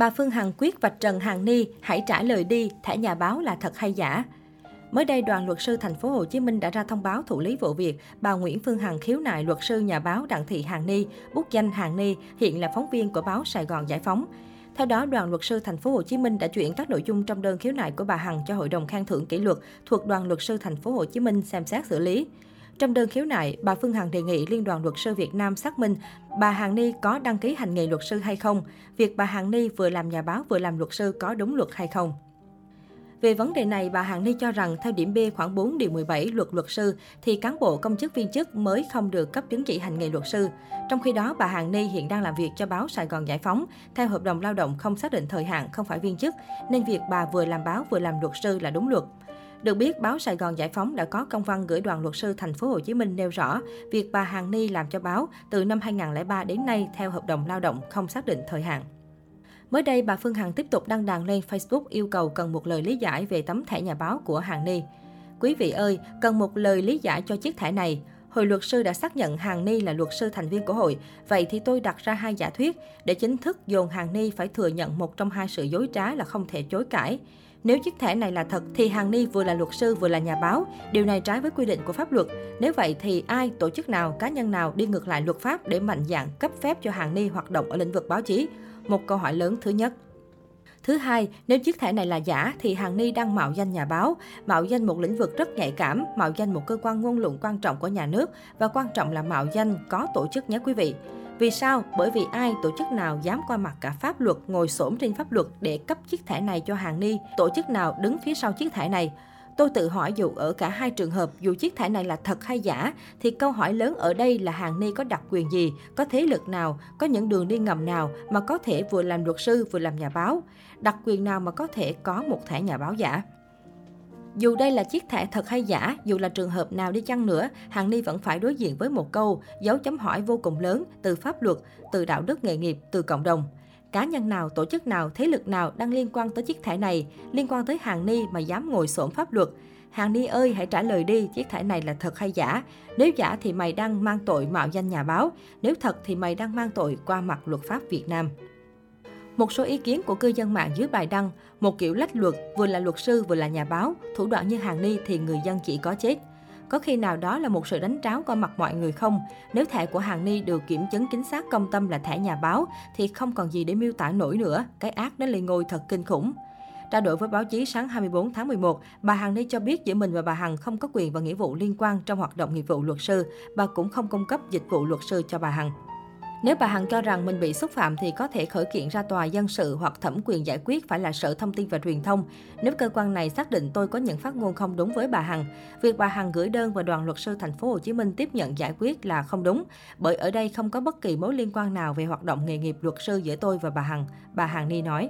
Bà Phương Hằng quyết vạch trần Hằng Ni, hãy trả lời đi, thẻ nhà báo là thật hay giả. Mới đây, đoàn luật sư thành phố Hồ Chí Minh đã ra thông báo thủ lý vụ việc bà Nguyễn Phương Hằng khiếu nại luật sư nhà báo Đặng Thị Hằng Ni, bút danh Hằng Ni, hiện là phóng viên của báo Sài Gòn Giải phóng. Theo đó, đoàn luật sư thành phố Hồ Chí Minh đã chuyển các nội dung trong đơn khiếu nại của bà Hằng cho Hội đồng khen thưởng kỷ luật thuộc đoàn luật sư thành phố Hồ Chí Minh xem xét xử lý. Trong đơn khiếu nại, bà Phương Hằng đề nghị Liên đoàn luật sư Việt Nam xác minh bà Hằng Ni có đăng ký hành nghề luật sư hay không, việc bà Hằng Ni vừa làm nhà báo vừa làm luật sư có đúng luật hay không. Về vấn đề này, bà Hằng Ni cho rằng theo điểm B khoảng 4 điều 17 luật luật sư thì cán bộ công chức viên chức mới không được cấp chứng chỉ hành nghề luật sư. Trong khi đó, bà Hằng Ni hiện đang làm việc cho báo Sài Gòn Giải phóng theo hợp đồng lao động không xác định thời hạn, không phải viên chức, nên việc bà vừa làm báo vừa làm luật sư là đúng luật. Được biết, báo Sài Gòn Giải phóng đã có công văn gửi đoàn luật sư thành phố Hồ Chí Minh nêu rõ việc bà Hằng Ni làm cho báo từ năm 2003 đến nay theo hợp đồng lao động không xác định thời hạn. Mới đây, bà Phương Hằng tiếp tục đăng đàn lên Facebook yêu cầu cần một lời lý giải về tấm thẻ nhà báo của Hằng Ni. Quý vị ơi, cần một lời lý giải cho chiếc thẻ này. Hội luật sư đã xác nhận Hằng Ni là luật sư thành viên của hội. Vậy thì tôi đặt ra hai giả thuyết để chính thức dồn Hằng Ni phải thừa nhận một trong hai sự dối trá là không thể chối cãi. Nếu chiếc thẻ này là thật thì Hằng Ni vừa là luật sư vừa là nhà báo. Điều này trái với quy định của pháp luật. Nếu vậy thì ai, tổ chức nào, cá nhân nào đi ngược lại luật pháp để mạnh dạng cấp phép cho Hằng Ni hoạt động ở lĩnh vực báo chí? Một câu hỏi lớn thứ nhất. Thứ hai, nếu chiếc thẻ này là giả thì hàng Ni đang mạo danh nhà báo, mạo danh một lĩnh vực rất nhạy cảm, mạo danh một cơ quan ngôn luận quan trọng của nhà nước và quan trọng là mạo danh có tổ chức nhé quý vị. Vì sao? Bởi vì ai, tổ chức nào dám qua mặt cả pháp luật, ngồi xổm trên pháp luật để cấp chiếc thẻ này cho hàng Ni? Tổ chức nào đứng phía sau chiếc thẻ này? Tôi tự hỏi dù ở cả hai trường hợp, dù chiếc thẻ này là thật hay giả, thì câu hỏi lớn ở đây là Hàng Ni có đặc quyền gì, có thế lực nào, có những đường đi ngầm nào mà có thể vừa làm luật sư vừa làm nhà báo? Đặc quyền nào mà có thể có một thẻ nhà báo giả? Dù đây là chiếc thẻ thật hay giả, dù là trường hợp nào đi chăng nữa, Hằng Ni vẫn phải đối diện với một câu dấu chấm hỏi vô cùng lớn từ pháp luật, từ đạo đức nghề nghiệp, từ cộng đồng. Cá nhân nào, tổ chức nào, thế lực nào đang liên quan tới chiếc thẻ này, liên quan tới Hàng Ni mà dám ngồi xổm pháp luật? Hàng Ni ơi, hãy trả lời đi, chiếc thẻ này là thật hay giả? Nếu giả thì mày đang mang tội mạo danh nhà báo, nếu thật thì mày đang mang tội qua mặt luật pháp Việt Nam. Một số ý kiến của cư dân mạng dưới bài đăng, một kiểu lách luật, vừa là luật sư vừa là nhà báo, thủ đoạn như Hàng Ni thì người dân chỉ có chết. Có khi nào đó là một sự đánh tráo qua mặt mọi người không? Nếu thẻ của Hàng Ni được kiểm chứng chính xác công tâm là thẻ nhà báo, thì không còn gì để miêu tả nổi nữa. Cái ác đến lên ngôi thật kinh khủng. Trao đổi với báo chí sáng 24 tháng 11, bà Hằng Ni cho biết giữa mình và bà Hằng không có quyền và nghĩa vụ liên quan trong hoạt động nghiệp vụ luật sư. Bà cũng không cung cấp dịch vụ luật sư cho bà Hằng. Nếu bà Hằng cho rằng mình bị xúc phạm thì có thể khởi kiện ra tòa dân sự hoặc thẩm quyền giải quyết phải là Sở Thông tin và Truyền thông. Nếu cơ quan này xác định tôi có những phát ngôn không đúng với bà Hằng, việc bà Hằng gửi đơn và đoàn luật sư thành phố Hồ Chí Minh tiếp nhận giải quyết là không đúng, bởi ở đây không có bất kỳ mối liên quan nào về hoạt động nghề nghiệp luật sư giữa tôi và bà Hằng, bà Hằng Ni nói.